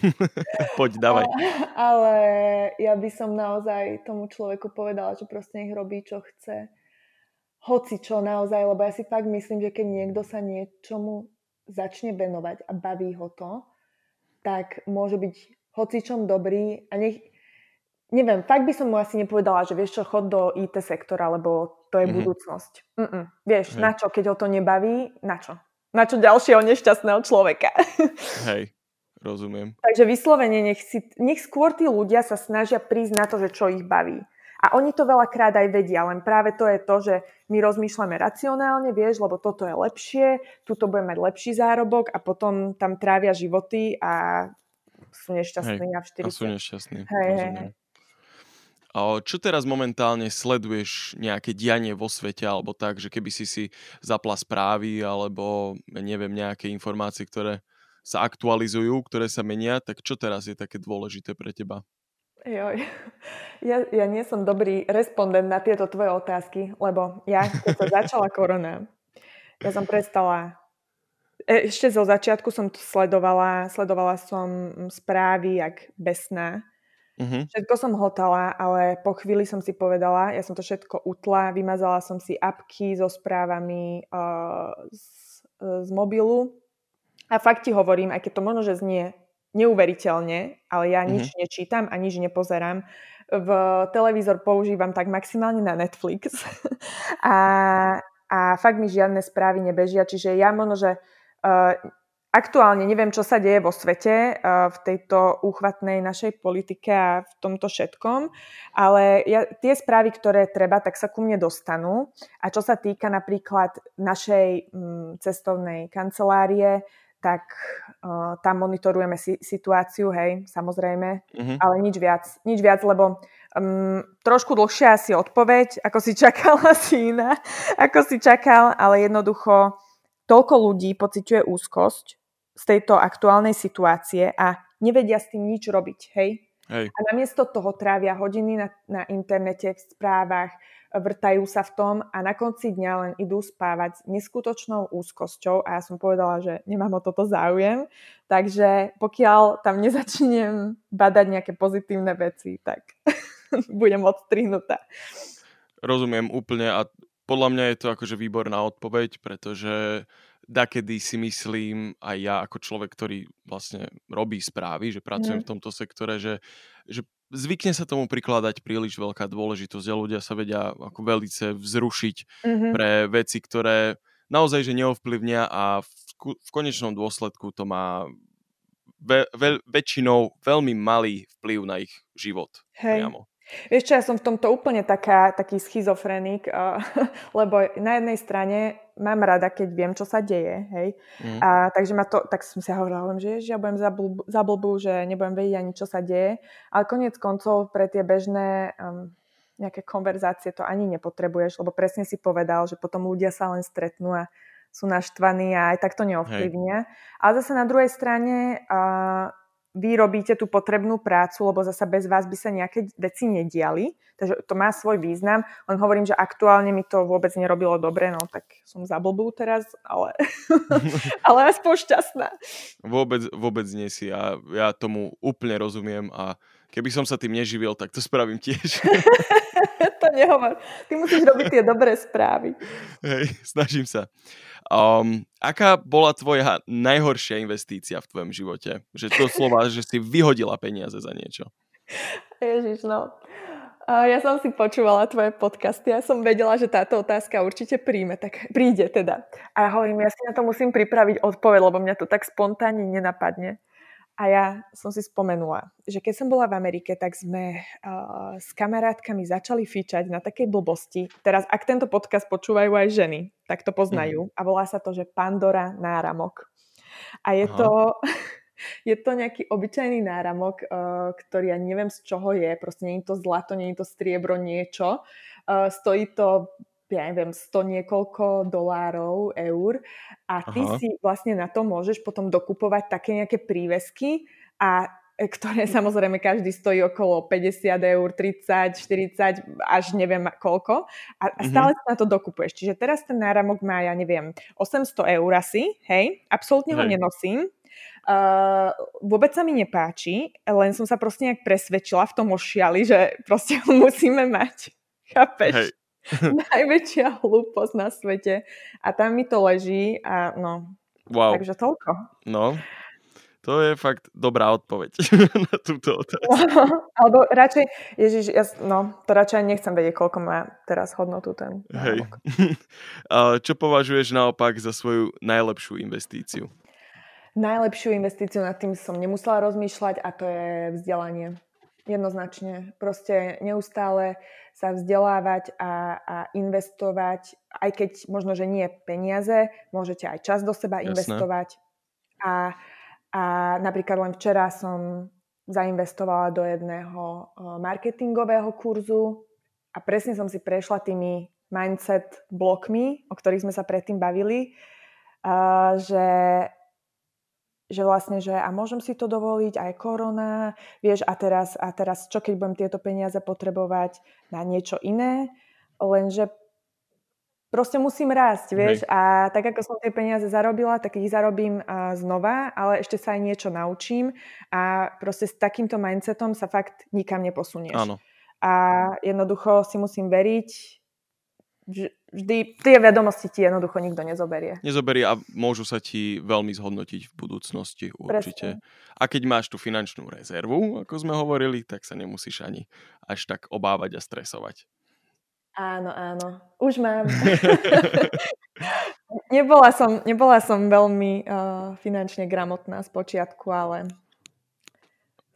*laughs* Poď, dávaj. Ale ja by som naozaj tomu človeku povedala, že proste nech robí, čo chce. Hoci čo naozaj, lebo ja si fakt myslím, že keď niekto sa niečomu začne venovať a baví ho to, tak môže byť hocičom dobrý a nech, neviem, fakt by som mu asi nepovedala, že vieš čo, chod do IT sektora, lebo to je mm-hmm. budúcnosť. Mm-mm. Vieš, Hej. na čo, keď ho to nebaví, na čo? na čo ďalšieho nešťastného človeka. *laughs* Hej, rozumiem. Takže vyslovene nech, si, nech skôr tí ľudia sa snažia prísť na to, že čo ich baví. A oni to veľakrát aj vedia, len práve to je to, že my rozmýšľame racionálne, vieš, lebo toto je lepšie, tuto bude mať lepší zárobok a potom tam trávia životy a sú nešťastní hej, a v 40. A sú nešťastní. Hej, hej. Čo teraz momentálne sleduješ nejaké dianie vo svete alebo tak, že keby si si zapla správy alebo neviem nejaké informácie, ktoré sa aktualizujú, ktoré sa menia, tak čo teraz je také dôležité pre teba? Joj. Ja, ja nie som dobrý respondent na tieto tvoje otázky, lebo ja, keď sa začala korona, ja som prestala e, ešte zo začiatku som to sledovala, sledovala som správy jak besná Mm-hmm. Všetko som hotala, ale po chvíli som si povedala, ja som to všetko utla, vymazala som si apky so správami uh, z, uh, z mobilu a fakt ti hovorím, aj keď to možno, že znie neuveriteľne, ale ja mm-hmm. nič nečítam a nič nepozerám. V televízor používam tak maximálne na Netflix *laughs* a, a fakt mi žiadne správy nebežia, čiže ja možno, že uh, aktuálne neviem, čo sa deje vo svete v tejto úchvatnej našej politike a v tomto všetkom, ale ja, tie správy, ktoré treba, tak sa ku mne dostanú. A čo sa týka napríklad našej mm, cestovnej kancelárie, tak uh, tam monitorujeme si, situáciu, hej, samozrejme, mm-hmm. ale nič viac, nič viac, lebo um, trošku dlhšie asi odpoveď, ako si *laughs* čakala si iná, ako si čakal, ale jednoducho toľko ľudí pociťuje úzkosť z tejto aktuálnej situácie a nevedia s tým nič robiť, hej? hej. A namiesto toho trávia hodiny na, na internete, v správach, vrtajú sa v tom a na konci dňa len idú spávať s neskutočnou úzkosťou a ja som povedala, že nemám o toto záujem, takže pokiaľ tam nezačnem badať nejaké pozitívne veci, tak *laughs* budem odstrihnutá. Rozumiem úplne a podľa mňa je to akože výborná odpoveď, pretože dakedy si myslím aj ja ako človek, ktorý vlastne robí správy, že pracujem mm. v tomto sektore, že, že zvykne sa tomu prikladať príliš veľká dôležitosť a ľudia sa vedia ako velice vzrušiť mm-hmm. pre veci, ktoré naozaj že neovplyvnia a v, v konečnom dôsledku to má ve, ve, väčšinou veľmi malý vplyv na ich život. Hej. Priamo. Vieš čo, ja som v tomto úplne taká, taký schizofrenik, *laughs* lebo na jednej strane mám rada, keď viem, čo sa deje, hej. Mm. A, takže ma to, tak som si hovorila, že ja budem za, blb, za blbú, že nebudem vedieť ani, čo sa deje. Ale konec koncov pre tie bežné um, nejaké konverzácie to ani nepotrebuješ, lebo presne si povedal, že potom ľudia sa len stretnú a sú naštvaní a aj tak to neovplyvnia. Ale zase na druhej strane uh, vy robíte tú potrebnú prácu, lebo zasa bez vás by sa nejaké veci nediali. Takže to má svoj význam. Len hovorím, že aktuálne mi to vôbec nerobilo dobre, no tak som za blbú teraz, ale, *laughs* ale aspoň šťastná. Vôbec, vôbec nie si. Ja, ja tomu úplne rozumiem a keby som sa tým neživil, tak to spravím tiež. *laughs* to nehovor. Ty musíš robiť tie dobré správy. Hej, snažím sa. Um, aká bola tvoja najhoršia investícia v tvojom živote? Že to slova, že si vyhodila peniaze za niečo. Ježiš, no. Ja som si počúvala tvoje podcasty a som vedela, že táto otázka určite príjme, tak príde teda. A ja hovorím, ja si na to musím pripraviť odpoveď, lebo mňa to tak spontánne nenapadne. A ja som si spomenula, že keď som bola v Amerike, tak sme uh, s kamarátkami začali fičať na takej blbosti. Teraz, ak tento podcast počúvajú aj ženy, tak to poznajú. Mm. A volá sa to, že Pandora náramok. A je Aha. to... *laughs* Je to nejaký obyčajný náramok, uh, ktorý ja neviem z čoho je, proste nie je to zlato, nie je to striebro, niečo. Uh, stojí to ja neviem, 100 niekoľko dolárov, eur a ty Aha. si vlastne na to môžeš potom dokupovať také nejaké prívesky a e, ktoré *laughs* samozrejme každý stojí okolo 50 eur, 30, 40, až neviem koľko. A, a mhm. stále mm-hmm. sa na to dokupuješ. Čiže teraz ten náramok má, ja neviem, 800 eur asi, hej, absolútne hej. ho nenosím. Uh, vôbec sa mi nepáči, len som sa proste nejak presvedčila v tom ošiali, že proste ho musíme mať. *laughs* Chápeš? Hej. *laughs* Najväčšia hlúposť na svete. A tam mi to leží a no. Wow. Takže toľko. No, to je fakt dobrá odpoveď *laughs* na túto otázku. *laughs* Alebo radšej, ježiš, ja, no, to radšej nechcem vedieť, koľko má teraz hodnotu ten Hej. Čo považuješ naopak za svoju najlepšiu investíciu? Najlepšiu investíciu nad tým som nemusela rozmýšľať a to je vzdelanie. Jednoznačne. Proste neustále sa vzdelávať a, a investovať, aj keď možno, že nie peniaze, môžete aj čas do seba Jasné. investovať. A, a napríklad len včera som zainvestovala do jedného marketingového kurzu a presne som si prešla tými mindset blokmi, o ktorých sme sa predtým bavili, že že vlastne, že a môžem si to dovoliť, aj korona, vieš, a teraz, a teraz čo keď budem tieto peniaze potrebovať na niečo iné, lenže proste musím rásť, vieš, Hej. a tak ako som tie peniaze zarobila, tak ich zarobím a znova, ale ešte sa aj niečo naučím a proste s takýmto mindsetom sa fakt nikam neposunieš. Áno. A jednoducho si musím veriť, vždy tie vedomosti ti jednoducho nikto nezoberie. Nezoberie a môžu sa ti veľmi zhodnotiť v budúcnosti určite. Presne. A keď máš tú finančnú rezervu, ako sme hovorili, tak sa nemusíš ani až tak obávať a stresovať. Áno, áno. Už mám. *laughs* nebola, som, nebola som veľmi uh, finančne gramotná z počiatku, ale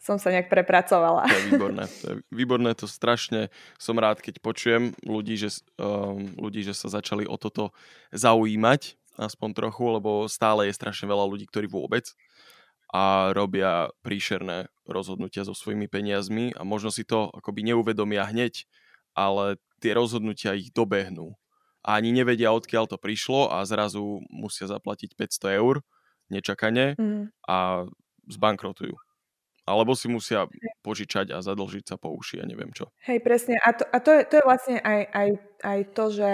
som sa nejak prepracovala. To je výborné. To je výborné, to strašne som rád, keď počujem ľudí, že, um, ľudí, že sa začali o toto zaujímať, aspoň trochu, lebo stále je strašne veľa ľudí, ktorí vôbec a robia príšerné rozhodnutia so svojimi peniazmi a možno si to akoby neuvedomia hneď, ale tie rozhodnutia ich dobehnú. A ani nevedia, odkiaľ to prišlo a zrazu musia zaplatiť 500 eur nečakane mm. a zbankrotujú alebo si musia požičať a zadlžiť sa po uši a neviem čo. Hej, presne. A to, a to, je, to je vlastne aj, aj, aj to, že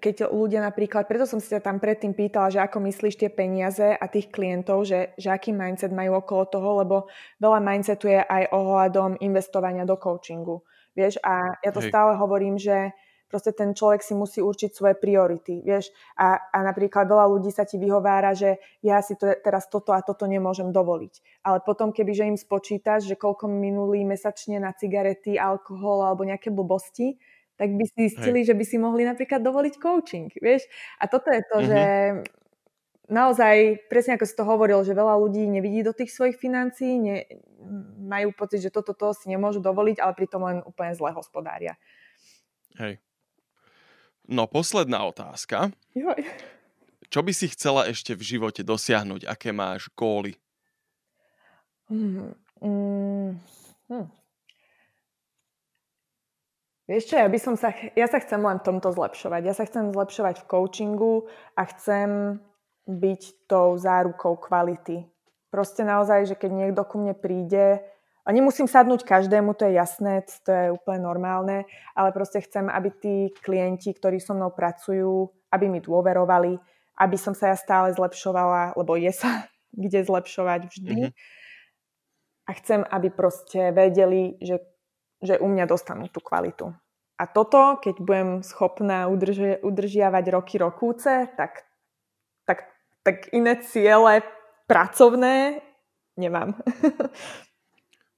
keď ľudia napríklad, preto som si ťa tam predtým pýtala, že ako myslíš tie peniaze a tých klientov, že, že aký mindset majú okolo toho, lebo veľa mindsetu je aj ohľadom investovania do coachingu. Vieš, a ja to Hej. stále hovorím, že proste ten človek si musí určiť svoje priority, vieš. A, a napríklad veľa ľudí sa ti vyhovára, že ja si to, teraz toto a toto nemôžem dovoliť. Ale potom, keby že im spočítaš, že koľko minulý mesačne na cigarety, alkohol alebo nejaké blbosti, tak by si zistili, Hej. že by si mohli napríklad dovoliť coaching, vieš. A toto je to, mm-hmm. že naozaj, presne ako si to hovoril, že veľa ľudí nevidí do tých svojich financií, ne, majú pocit, že toto to si nemôžu dovoliť, ale pritom len úplne zle hospodária. Hej. No posledná otázka. Joj. Čo by si chcela ešte v živote dosiahnuť? Aké máš góly? Mm, mm, hm. Vieš čo, ja by som sa, ja sa chcem len v tomto zlepšovať. Ja sa chcem zlepšovať v coachingu a chcem byť tou zárukou kvality. Proste naozaj, že keď niekto ku mne príde a nemusím sadnúť každému, to je jasné, to je úplne normálne, ale proste chcem, aby tí klienti, ktorí so mnou pracujú, aby mi dôverovali, aby som sa ja stále zlepšovala, lebo je sa *laughs* kde zlepšovať vždy. Mm-hmm. A chcem, aby proste vedeli, že, že u mňa dostanú tú kvalitu. A toto, keď budem schopná udrži- udržiavať roky rokúce, tak, tak, tak iné ciele pracovné nemám. *laughs*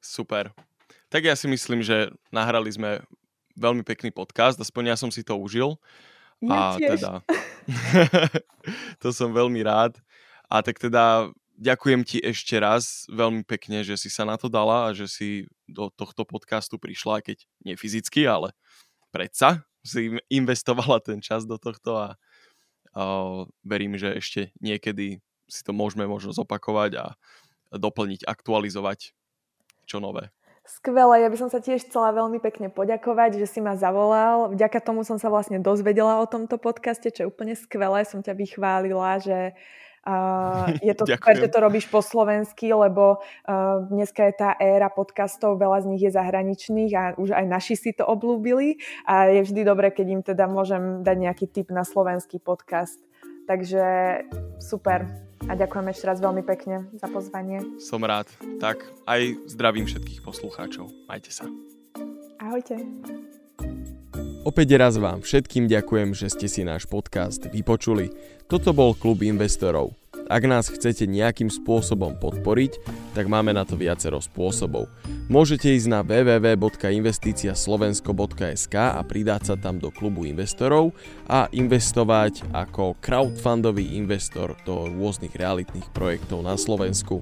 Super. Tak ja si myslím, že nahrali sme veľmi pekný podcast, aspoň ja som si to užil. Ja a tiež. teda *laughs* to som veľmi rád. A tak teda ďakujem ti ešte raz veľmi pekne, že si sa na to dala a že si do tohto podcastu prišla, keď nie fyzicky, ale predsa si investovala ten čas do tohto a, a verím, že ešte niekedy si to môžeme možno zopakovať a doplniť, aktualizovať čo nové. Skvelé, ja by som sa tiež chcela veľmi pekne poďakovať, že si ma zavolal. Vďaka tomu som sa vlastne dozvedela o tomto podcaste, čo je úplne skvelé. Som ťa vychválila, že uh, *laughs* je to super, že to robíš po slovensky, lebo uh, dneska je tá éra podcastov, veľa z nich je zahraničných a už aj naši si to oblúbili a je vždy dobré, keď im teda môžem dať nejaký tip na slovenský podcast. Takže super. A ďakujem ešte raz veľmi pekne za pozvanie. Som rád. Tak aj zdravím všetkých poslucháčov. Majte sa. Ahojte. Opäť raz vám všetkým ďakujem, že ste si náš podcast vypočuli. Toto bol Klub investorov. Ak nás chcete nejakým spôsobom podporiť, tak máme na to viacero spôsobov. Môžete ísť na www.investiciaslovensko.sk a pridať sa tam do klubu investorov a investovať ako crowdfundový investor do rôznych realitných projektov na Slovensku.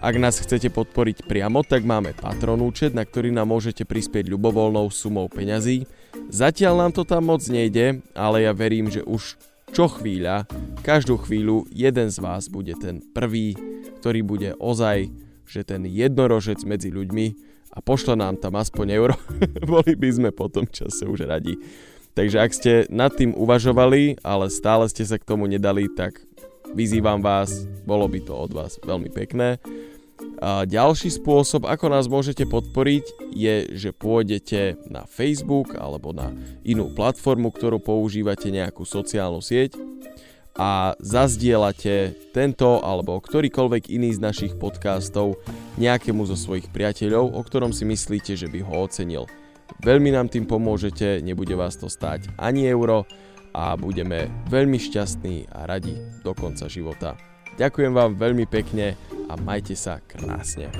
Ak nás chcete podporiť priamo, tak máme Patron účet, na ktorý nám môžete prispieť ľubovoľnou sumou peňazí. Zatiaľ nám to tam moc nejde, ale ja verím, že už čo chvíľa, každú chvíľu jeden z vás bude ten prvý, ktorý bude ozaj, že ten jednorožec medzi ľuďmi a pošle nám tam aspoň euro, *laughs* boli by sme po tom čase už radi. Takže ak ste nad tým uvažovali, ale stále ste sa k tomu nedali, tak vyzývam vás, bolo by to od vás veľmi pekné. A ďalší spôsob, ako nás môžete podporiť, je, že pôjdete na Facebook alebo na inú platformu, ktorú používate nejakú sociálnu sieť a zazdielate tento alebo ktorýkoľvek iný z našich podcastov nejakému zo svojich priateľov, o ktorom si myslíte, že by ho ocenil. Veľmi nám tým pomôžete, nebude vás to stáť ani euro a budeme veľmi šťastní a radi do konca života. Ďakujem vám veľmi pekne a majte sa krásne.